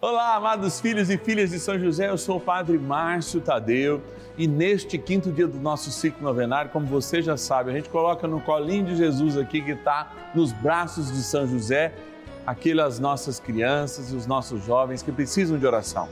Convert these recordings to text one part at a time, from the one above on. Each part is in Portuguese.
Olá, amados filhos e filhas de São José, eu sou o Padre Márcio Tadeu e neste quinto dia do nosso ciclo novenário, como você já sabe, a gente coloca no colinho de Jesus aqui que está nos braços de São José, aquelas nossas crianças e os nossos jovens que precisam de oração.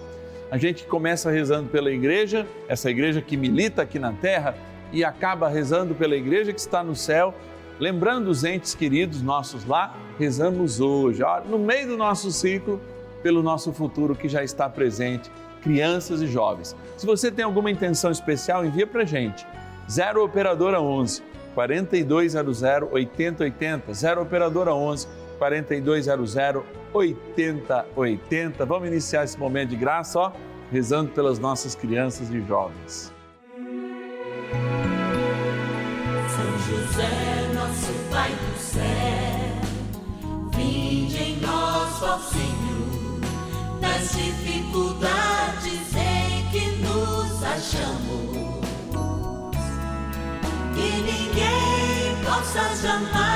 A gente começa rezando pela igreja, essa igreja que milita aqui na terra, e acaba rezando pela igreja que está no céu, lembrando os entes queridos nossos lá, rezamos hoje, no meio do nosso ciclo pelo nosso futuro que já está presente, crianças e jovens. Se você tem alguma intenção especial, envia para gente. 0 Operadora 11 4200 8080. 0 Operadora 11 4200 8080. Vamos iniciar esse momento de graça, ó, rezando pelas nossas crianças e jovens. São José, nosso Pai do céu, vinde em nós, ó Senhor nas dificuldades em que nos achamos. Que ninguém possa jamais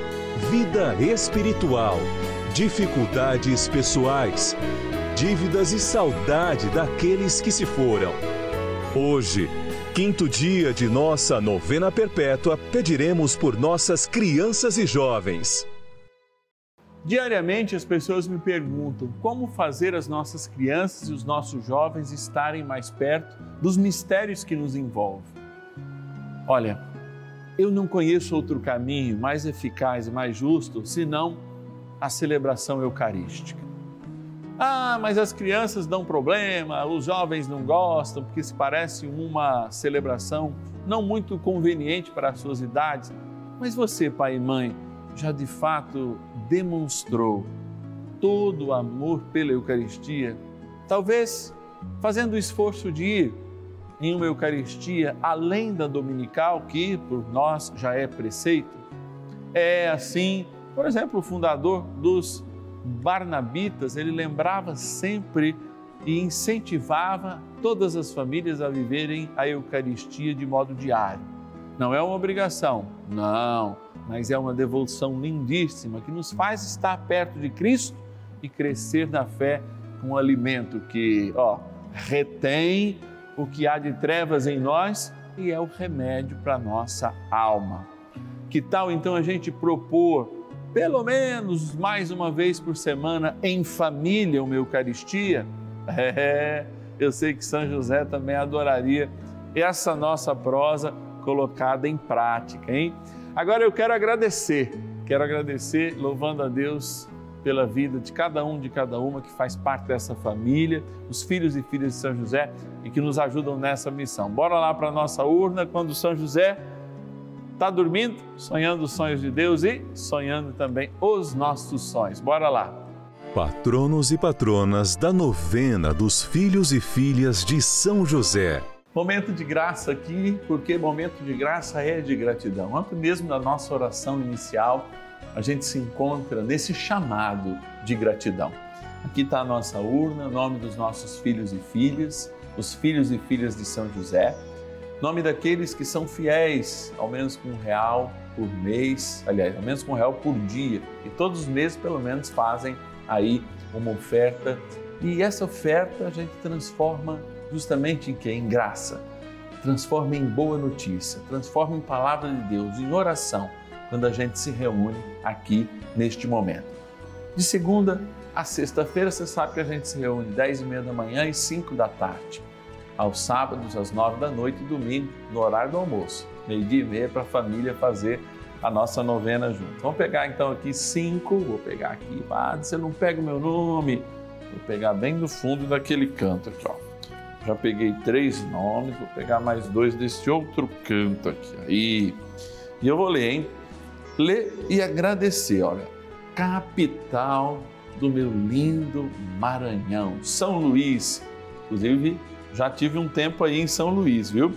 vida espiritual, dificuldades pessoais, dívidas e saudade daqueles que se foram. Hoje, quinto dia de nossa novena perpétua, pediremos por nossas crianças e jovens. Diariamente as pessoas me perguntam como fazer as nossas crianças e os nossos jovens estarem mais perto dos mistérios que nos envolvem. Olha, eu não conheço outro caminho mais eficaz e mais justo senão a celebração eucarística. Ah, mas as crianças dão problema, os jovens não gostam, porque se parece uma celebração não muito conveniente para as suas idades. Mas você, pai e mãe, já de fato demonstrou todo o amor pela Eucaristia, talvez fazendo o esforço de ir em uma Eucaristia além da dominical, que por nós já é preceito. É assim, por exemplo, o fundador dos Barnabitas, ele lembrava sempre e incentivava todas as famílias a viverem a Eucaristia de modo diário. Não é uma obrigação, não, mas é uma devoção lindíssima que nos faz estar perto de Cristo e crescer na fé com um alimento que, ó, retém o que há de trevas em nós e é o remédio para a nossa alma. Que tal então a gente propor, pelo menos mais uma vez por semana, em família, uma Eucaristia? É, eu sei que São José também adoraria essa nossa prosa colocada em prática, hein? Agora eu quero agradecer, quero agradecer, louvando a Deus pela vida de cada um, de cada uma que faz parte dessa família, os filhos e filhas de São José e que nos ajudam nessa missão. Bora lá para a nossa urna quando São José está dormindo, sonhando os sonhos de Deus e sonhando também os nossos sonhos. Bora lá. Patronos e patronas da novena dos filhos e filhas de São José. Momento de graça aqui, porque momento de graça é de gratidão. Antes mesmo da nossa oração inicial, a gente se encontra nesse chamado de gratidão. Aqui está a nossa urna, nome dos nossos filhos e filhas, os filhos e filhas de São José, nome daqueles que são fiéis, ao menos com um real por mês, aliás, ao menos com um real por dia, e todos os meses pelo menos fazem aí uma oferta, e essa oferta a gente transforma justamente em que? Em graça, transforma em boa notícia, transforma em palavra de Deus, em oração quando a gente se reúne aqui neste momento. De segunda A sexta-feira, você sabe que a gente se reúne 10 e meia da manhã e 5 da tarde. Aos sábados, às 9 da noite e domingo, no horário do almoço. Meio-dia e meia para a família fazer a nossa novena junto. Vamos pegar então aqui cinco, vou pegar aqui, ah, você não pega o meu nome, vou pegar bem no fundo daquele canto aqui, ó. Já peguei três nomes, vou pegar mais dois desse outro canto aqui. Aí. E eu vou ler, hein? Ler e agradecer, olha. Capital do meu lindo Maranhão, São Luís. Inclusive, já tive um tempo aí em São Luís, viu?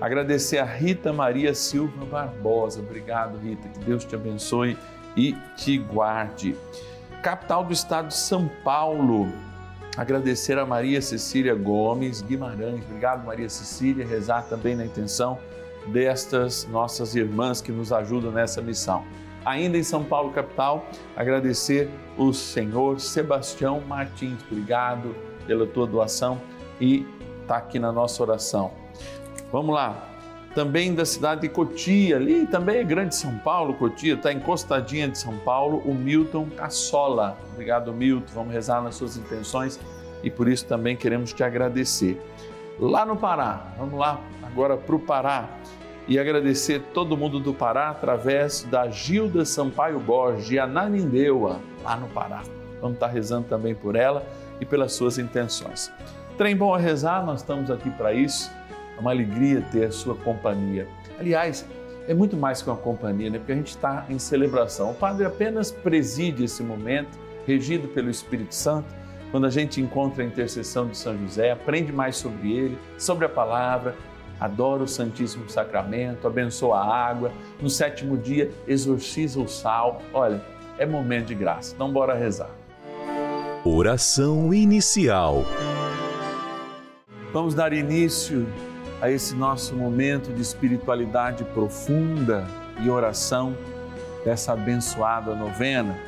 Agradecer a Rita Maria Silva Barbosa. Obrigado, Rita. Que Deus te abençoe e te guarde. Capital do estado de São Paulo. Agradecer a Maria Cecília Gomes Guimarães. Obrigado, Maria Cecília. Rezar também na intenção destas nossas irmãs que nos ajudam nessa missão. Ainda em São Paulo, capital, agradecer o senhor Sebastião Martins. Obrigado pela tua doação e está aqui na nossa oração. Vamos lá. Também da cidade de Cotia, ali também é grande São Paulo, Cotia, está encostadinha de São Paulo, o Milton Cassola. Obrigado, Milton. Vamos rezar nas suas intenções e por isso também queremos te agradecer. Lá no Pará, vamos lá agora para o Pará e agradecer todo mundo do Pará através da Gilda Sampaio Borges, de Ananindeua, lá no Pará. Vamos estar rezando também por ela e pelas suas intenções. Trem bom a rezar, nós estamos aqui para isso é uma alegria ter a sua companhia. Aliás, é muito mais que uma companhia, né? Porque a gente está em celebração. O Padre apenas preside esse momento, regido pelo Espírito Santo, quando a gente encontra a intercessão de São José, aprende mais sobre ele, sobre a palavra, adora o Santíssimo Sacramento, abençoa a água, no sétimo dia exorciza o sal. Olha, é momento de graça. Então, bora rezar. Oração inicial. Vamos dar início a esse nosso momento de espiritualidade profunda e oração dessa abençoada novena,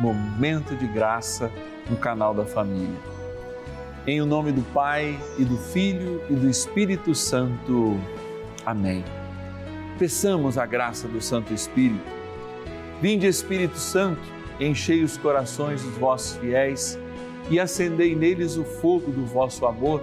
momento de graça no canal da família. Em o nome do Pai e do Filho e do Espírito Santo. Amém. Peçamos a graça do Santo Espírito. Vinde, Espírito Santo, enchei os corações dos vossos fiéis e acendei neles o fogo do vosso amor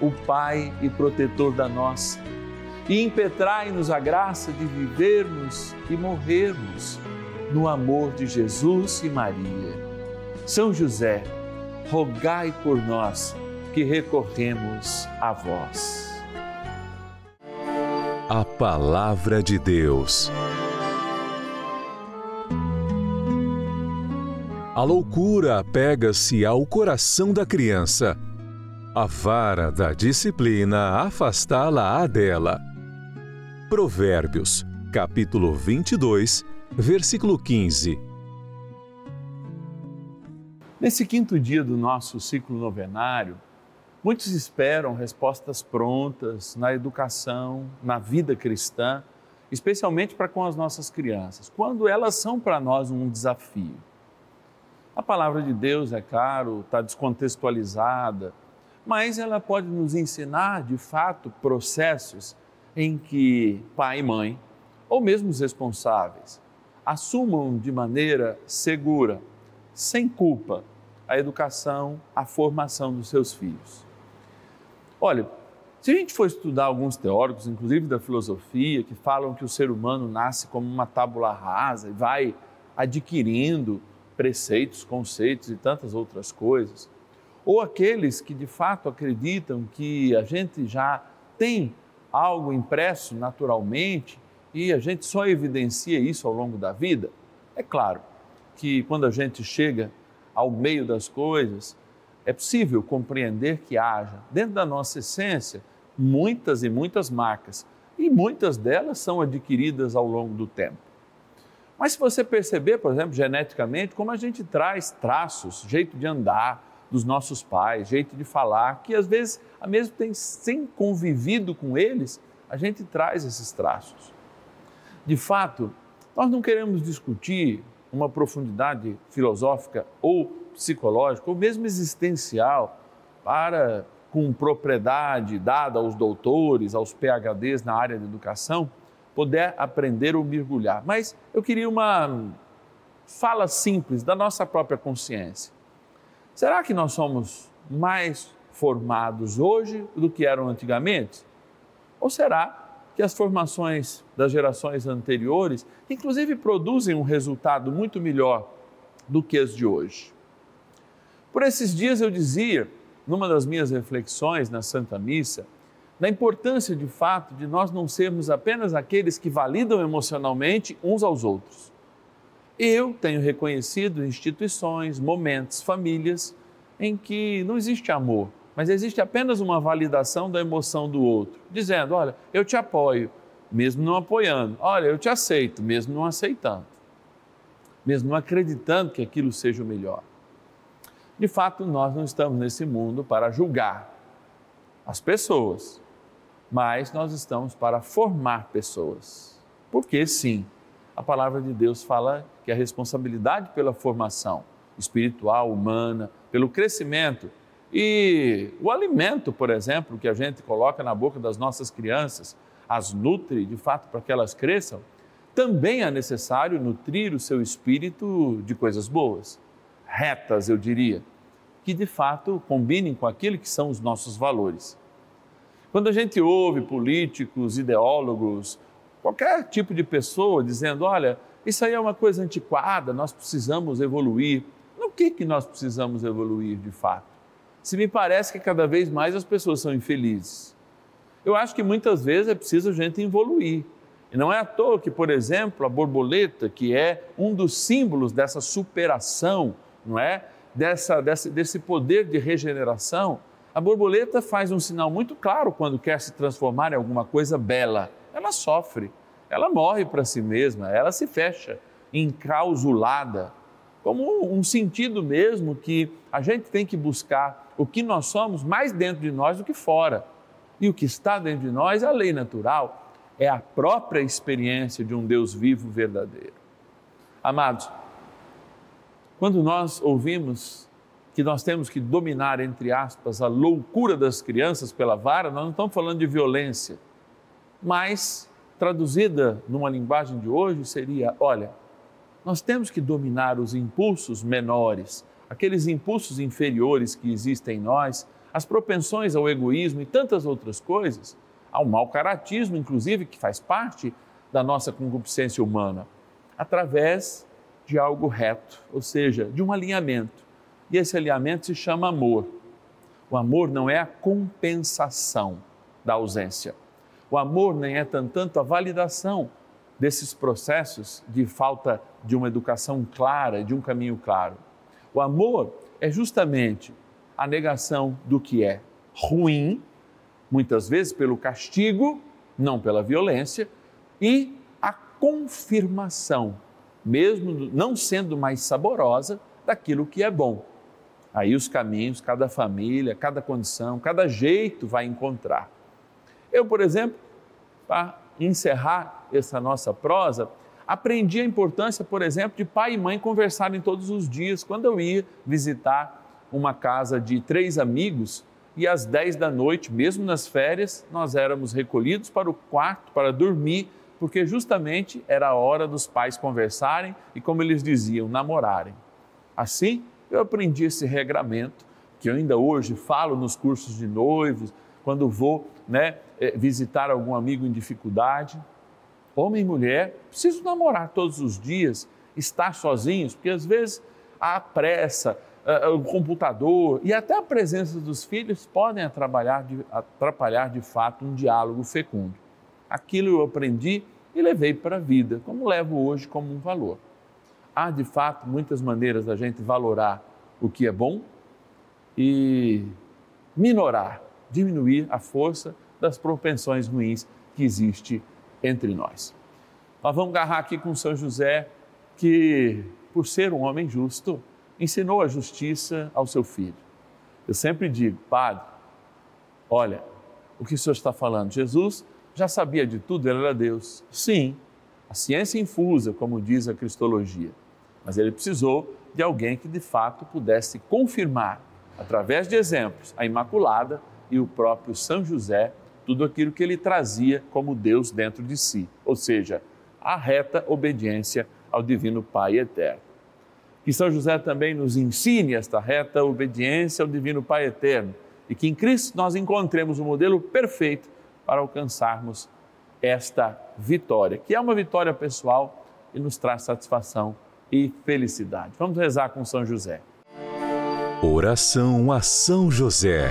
o Pai e protetor da nossa, e impetrai-nos a graça de vivermos e morrermos no amor de Jesus e Maria. São José, rogai por nós que recorremos a vós. A Palavra de Deus. A loucura apega-se ao coração da criança a vara da disciplina afastá-la-á dela. Provérbios, capítulo 22, versículo 15. Nesse quinto dia do nosso ciclo novenário, muitos esperam respostas prontas na educação, na vida cristã, especialmente para com as nossas crianças, quando elas são para nós um desafio. A palavra de Deus, é claro, está descontextualizada, mas ela pode nos ensinar, de fato, processos em que pai e mãe, ou mesmo os responsáveis, assumam de maneira segura, sem culpa, a educação, a formação dos seus filhos. Olha, se a gente for estudar alguns teóricos, inclusive da filosofia, que falam que o ser humano nasce como uma tábula rasa e vai adquirindo preceitos, conceitos e tantas outras coisas, ou aqueles que de fato acreditam que a gente já tem algo impresso naturalmente e a gente só evidencia isso ao longo da vida, é claro que quando a gente chega ao meio das coisas, é possível compreender que haja dentro da nossa essência muitas e muitas marcas, e muitas delas são adquiridas ao longo do tempo. Mas se você perceber, por exemplo, geneticamente, como a gente traz traços, jeito de andar dos nossos pais, jeito de falar, que às vezes, mesmo tem, sem convivido com eles, a gente traz esses traços. De fato, nós não queremos discutir uma profundidade filosófica ou psicológica, ou mesmo existencial, para, com propriedade dada aos doutores, aos PHDs na área de educação, poder aprender ou mergulhar. Mas eu queria uma fala simples da nossa própria consciência. Será que nós somos mais formados hoje do que eram antigamente? Ou será que as formações das gerações anteriores, inclusive, produzem um resultado muito melhor do que as de hoje? Por esses dias eu dizia, numa das minhas reflexões na Santa Missa, da importância de fato de nós não sermos apenas aqueles que validam emocionalmente uns aos outros. Eu tenho reconhecido instituições, momentos, famílias em que não existe amor, mas existe apenas uma validação da emoção do outro, dizendo: olha, eu te apoio, mesmo não apoiando, olha, eu te aceito, mesmo não aceitando, mesmo não acreditando que aquilo seja o melhor. De fato, nós não estamos nesse mundo para julgar as pessoas, mas nós estamos para formar pessoas. Porque sim, a palavra de Deus fala que a responsabilidade pela formação espiritual, humana, pelo crescimento e o alimento, por exemplo, que a gente coloca na boca das nossas crianças, as nutre de fato para que elas cresçam, também é necessário nutrir o seu espírito de coisas boas, retas, eu diria, que de fato combinem com aquilo que são os nossos valores. Quando a gente ouve políticos, ideólogos, qualquer tipo de pessoa dizendo: olha, isso aí é uma coisa antiquada, nós precisamos evoluir. No que, que nós precisamos evoluir de fato? Se me parece que cada vez mais as pessoas são infelizes. Eu acho que muitas vezes é preciso a gente evoluir. E não é à toa que, por exemplo, a borboleta, que é um dos símbolos dessa superação, não é? Dessa, desse, desse poder de regeneração, a borboleta faz um sinal muito claro quando quer se transformar em alguma coisa bela. Ela sofre, ela morre para si mesma, ela se fecha, encausulada, como um sentido mesmo que a gente tem que buscar o que nós somos mais dentro de nós do que fora. E o que está dentro de nós, a lei natural, é a própria experiência de um Deus vivo verdadeiro. Amados, quando nós ouvimos que nós temos que dominar, entre aspas, a loucura das crianças pela vara, nós não estamos falando de violência, mas traduzida numa linguagem de hoje seria: olha, nós temos que dominar os impulsos menores, aqueles impulsos inferiores que existem em nós, as propensões ao egoísmo e tantas outras coisas, ao mau caratismo, inclusive, que faz parte da nossa concupiscência humana, através de algo reto, ou seja, de um alinhamento e esse alinhamento se chama amor. O amor não é a compensação da ausência. O amor nem é tanto a validação desses processos de falta de uma educação clara, de um caminho claro. O amor é justamente a negação do que é ruim, muitas vezes pelo castigo, não pela violência, e a confirmação, mesmo não sendo mais saborosa, daquilo que é bom. Aí os caminhos, cada família, cada condição, cada jeito vai encontrar. Eu, por exemplo, para encerrar essa nossa prosa, Aprendi a importância, por exemplo, de pai e mãe conversarem todos os dias. Quando eu ia visitar uma casa de três amigos e às 10 da noite, mesmo nas férias, nós éramos recolhidos para o quarto para dormir, porque justamente era a hora dos pais conversarem e, como eles diziam, namorarem. Assim, eu aprendi esse regramento que eu ainda hoje falo nos cursos de noivos, quando vou né, visitar algum amigo em dificuldade homem e mulher, precisam namorar todos os dias, estar sozinhos, porque às vezes a pressa, o computador e até a presença dos filhos podem atrapalhar de, atrapalhar de fato um diálogo fecundo. Aquilo eu aprendi e levei para a vida, como levo hoje como um valor. Há de fato muitas maneiras da gente valorar o que é bom e minorar, diminuir a força das propensões ruins que existe entre nós. Nós vamos agarrar aqui com São José, que, por ser um homem justo, ensinou a justiça ao seu filho. Eu sempre digo, padre, olha, o que o senhor está falando? Jesus já sabia de tudo, ele era Deus. Sim, a ciência infusa, como diz a cristologia, mas ele precisou de alguém que de fato pudesse confirmar, através de exemplos, a Imaculada e o próprio São José tudo aquilo que ele trazia como Deus dentro de si, ou seja, a reta obediência ao Divino Pai eterno. Que São José também nos ensine esta reta obediência ao Divino Pai eterno e que em Cristo nós encontremos o modelo perfeito para alcançarmos esta vitória, que é uma vitória pessoal e nos traz satisfação e felicidade. Vamos rezar com São José. Oração a São José.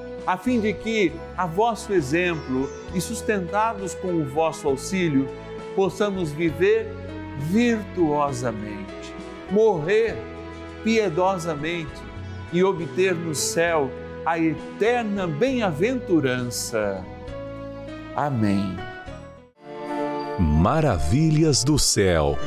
a fim de que, a vosso exemplo e sustentados com o vosso auxílio, possamos viver virtuosamente, morrer piedosamente e obter no céu a eterna bem-aventurança. Amém. Maravilhas do céu.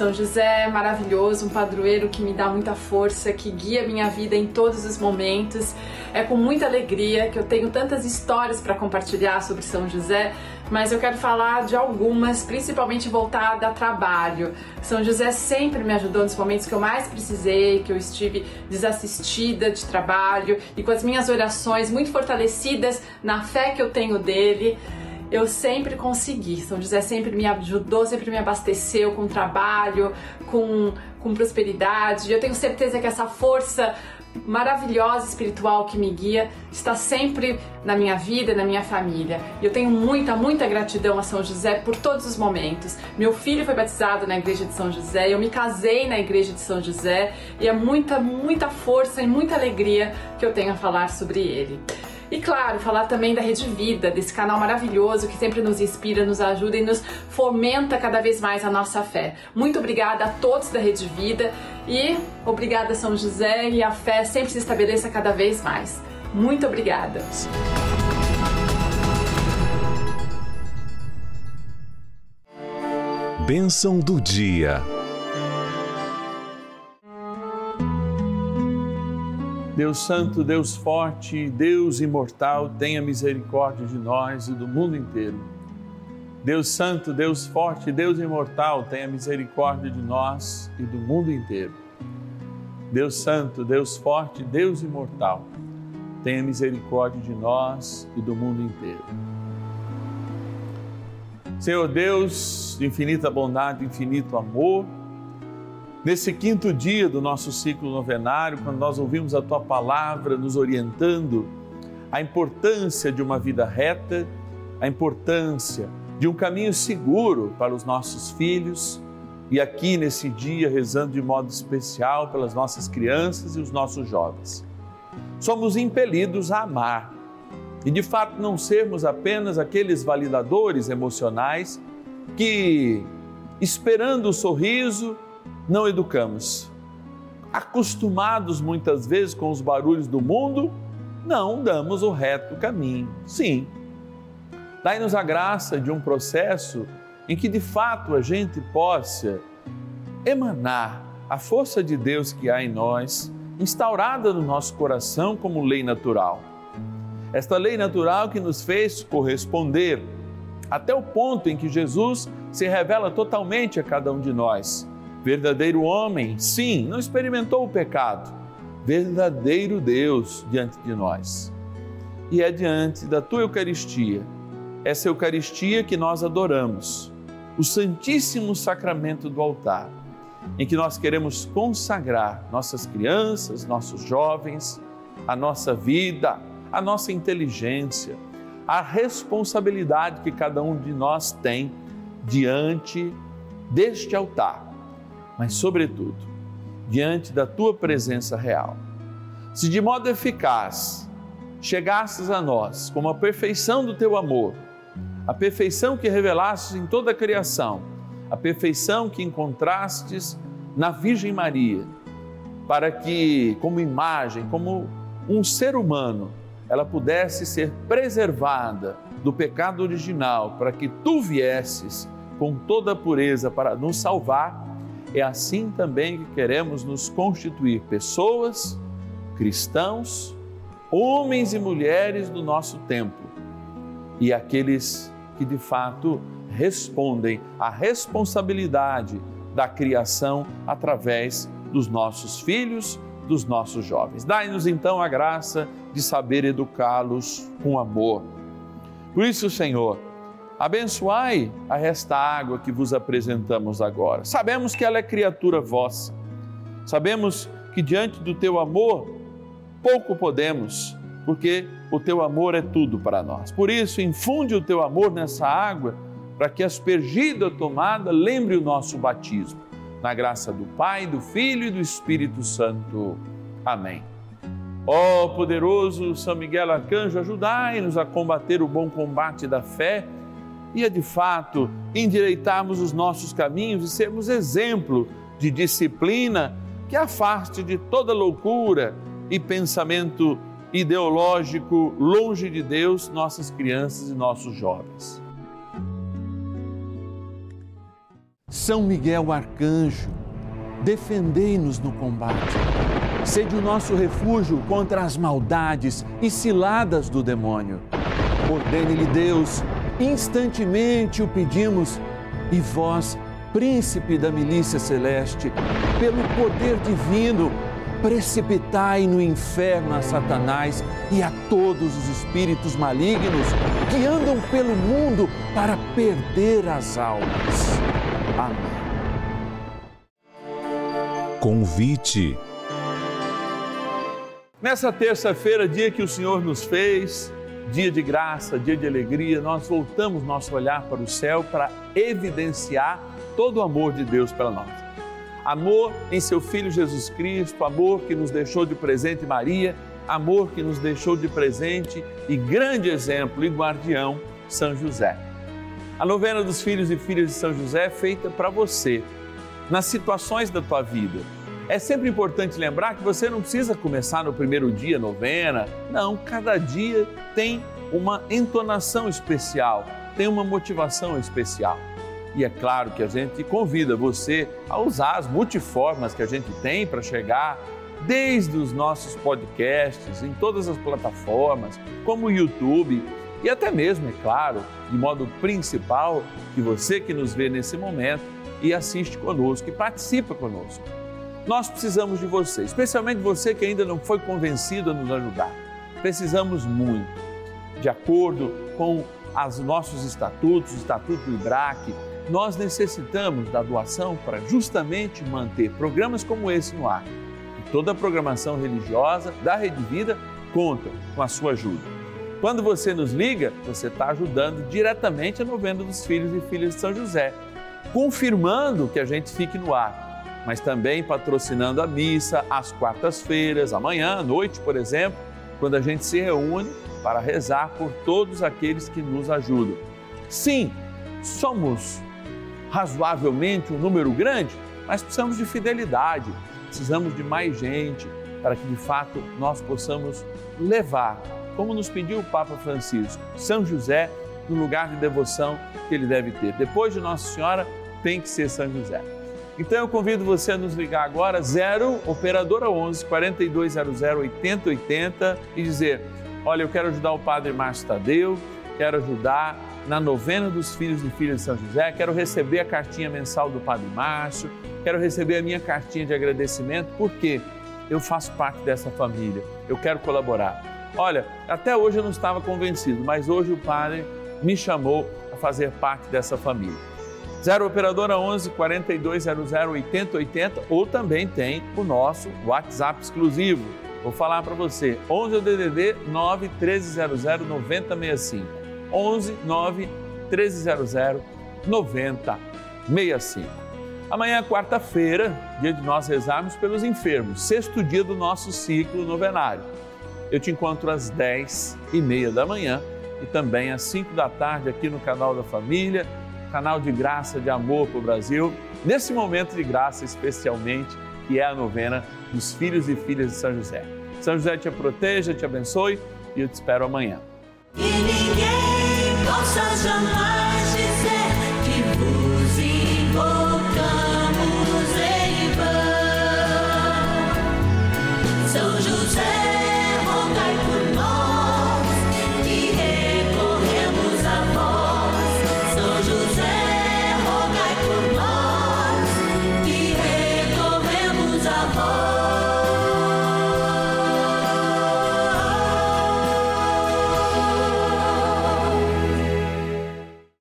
São José é maravilhoso, um padroeiro que me dá muita força, que guia minha vida em todos os momentos. É com muita alegria que eu tenho tantas histórias para compartilhar sobre São José, mas eu quero falar de algumas, principalmente voltada a trabalho. São José sempre me ajudou nos momentos que eu mais precisei, que eu estive desassistida de trabalho e com as minhas orações muito fortalecidas na fé que eu tenho dele eu sempre consegui. São José sempre me ajudou, sempre me abasteceu com trabalho, com, com prosperidade. Eu tenho certeza que essa força maravilhosa espiritual que me guia está sempre na minha vida, na minha família. E eu tenho muita, muita gratidão a São José por todos os momentos. Meu filho foi batizado na igreja de São José, eu me casei na igreja de São José e é muita, muita força e muita alegria que eu tenho a falar sobre ele. E claro, falar também da Rede Vida, desse canal maravilhoso que sempre nos inspira, nos ajuda e nos fomenta cada vez mais a nossa fé. Muito obrigada a todos da Rede Vida e obrigada São José e a fé sempre se estabeleça cada vez mais. Muito obrigada. bênção do dia. Deus Santo, Deus Forte, Deus Imortal, tenha misericórdia de nós e do mundo inteiro. Deus Santo, Deus Forte, Deus Imortal, tenha misericórdia de nós e do mundo inteiro. Deus Santo, Deus Forte, Deus Imortal, tenha misericórdia de nós e do mundo inteiro. Senhor Deus, de infinita bondade, infinito amor, nesse quinto dia do nosso ciclo novenário, quando nós ouvimos a tua palavra nos orientando a importância de uma vida reta, a importância de um caminho seguro para os nossos filhos, e aqui nesse dia rezando de modo especial pelas nossas crianças e os nossos jovens. Somos impelidos a amar e de fato não sermos apenas aqueles validadores emocionais que, esperando o sorriso, não educamos. Acostumados muitas vezes com os barulhos do mundo, não damos o reto caminho. Sim. Dai-nos a graça de um processo em que de fato a gente possa emanar a força de Deus que há em nós, instaurada no nosso coração como lei natural esta lei natural que nos fez corresponder até o ponto em que Jesus se revela totalmente a cada um de nós. Verdadeiro homem, sim, não experimentou o pecado, verdadeiro Deus diante de nós. E é diante da tua Eucaristia, essa Eucaristia que nós adoramos, o Santíssimo Sacramento do altar, em que nós queremos consagrar nossas crianças, nossos jovens, a nossa vida, a nossa inteligência, a responsabilidade que cada um de nós tem diante deste altar, mas, sobretudo, diante da tua presença real. Se de modo eficaz chegasses a nós como a perfeição do teu amor, a perfeição que revelastes em toda a criação, a perfeição que encontrastes na Virgem Maria, para que, como imagem, como um ser humano, ela pudesse ser preservada do pecado original, para que tu viesses com toda a pureza para nos salvar, é assim também que queremos nos constituir pessoas, cristãos, homens e mulheres do nosso tempo e aqueles que de fato respondem à responsabilidade da criação através dos nossos filhos dos nossos jovens. Dai-nos então a graça de saber educá-los com amor. Por isso, Senhor, abençoai a esta água que vos apresentamos agora. Sabemos que ela é criatura vossa. Sabemos que diante do teu amor pouco podemos, porque o teu amor é tudo para nós. Por isso, infunde o teu amor nessa água, para que aspergida tomada lembre o nosso batismo na graça do Pai, do Filho e do Espírito Santo. Amém. Ó oh, poderoso São Miguel Arcanjo, ajudai-nos a combater o bom combate da fé e a de fato endireitarmos os nossos caminhos e sermos exemplo de disciplina que afaste de toda loucura e pensamento ideológico longe de Deus nossas crianças e nossos jovens. São Miguel Arcanjo, defendei-nos no combate. Sede o nosso refúgio contra as maldades e ciladas do demônio. Ordene-lhe Deus, instantemente o pedimos, e vós, príncipe da milícia celeste, pelo poder divino, precipitai no inferno a Satanás e a todos os espíritos malignos que andam pelo mundo para perder as almas. Amém. Convite. Nessa terça-feira, dia que o Senhor nos fez, dia de graça, dia de alegria, nós voltamos nosso olhar para o céu para evidenciar todo o amor de Deus pela nós. Amor em seu Filho Jesus Cristo, amor que nos deixou de presente Maria, amor que nos deixou de presente e grande exemplo e guardião São José. A novena dos filhos e filhas de São José é feita para você, nas situações da tua vida. É sempre importante lembrar que você não precisa começar no primeiro dia novena. Não, cada dia tem uma entonação especial, tem uma motivação especial. E é claro que a gente convida você a usar as multiformas que a gente tem para chegar desde os nossos podcasts, em todas as plataformas, como o YouTube e até mesmo, é claro, de modo principal, que você que nos vê nesse momento e assiste conosco e participa conosco. Nós precisamos de você, especialmente você que ainda não foi convencido a nos ajudar. Precisamos muito. De acordo com os nossos estatutos, o Estatuto do IBRAC, nós necessitamos da doação para justamente manter programas como esse no ar. E toda a programação religiosa da Rede Vida conta com a sua ajuda. Quando você nos liga, você está ajudando diretamente a novena dos filhos e filhas de São José, confirmando que a gente fique no ar, mas também patrocinando a missa às quartas-feiras, amanhã à noite, por exemplo, quando a gente se reúne para rezar por todos aqueles que nos ajudam. Sim, somos razoavelmente um número grande, mas precisamos de fidelidade, precisamos de mais gente para que de fato nós possamos levar como nos pediu o Papa Francisco, São José no lugar de devoção que ele deve ter. Depois de Nossa Senhora, tem que ser São José. Então eu convido você a nos ligar agora, 0 Operadora 11 4200 8080 e dizer: Olha, eu quero ajudar o Padre Márcio Tadeu, quero ajudar na novena dos filhos e filhas de São José, quero receber a cartinha mensal do Padre Márcio, quero receber a minha cartinha de agradecimento, porque eu faço parte dessa família, eu quero colaborar. Olha, até hoje eu não estava convencido, mas hoje o Padre me chamou a fazer parte dessa família. 0 Operadora 11 4200 8080 ou também tem o nosso WhatsApp exclusivo. Vou falar para você, 11 é o DDD 9 1300 9065. 11 9 1300 9065. Amanhã é quarta-feira, dia de nós rezarmos pelos enfermos, sexto dia do nosso ciclo novenário. Eu te encontro às 10 e meia da manhã e também às 5 da tarde aqui no canal da Família, canal de graça, de amor para o Brasil, nesse momento de graça especialmente, que é a novena dos filhos e filhas de São José. São José te proteja, te abençoe e eu te espero amanhã.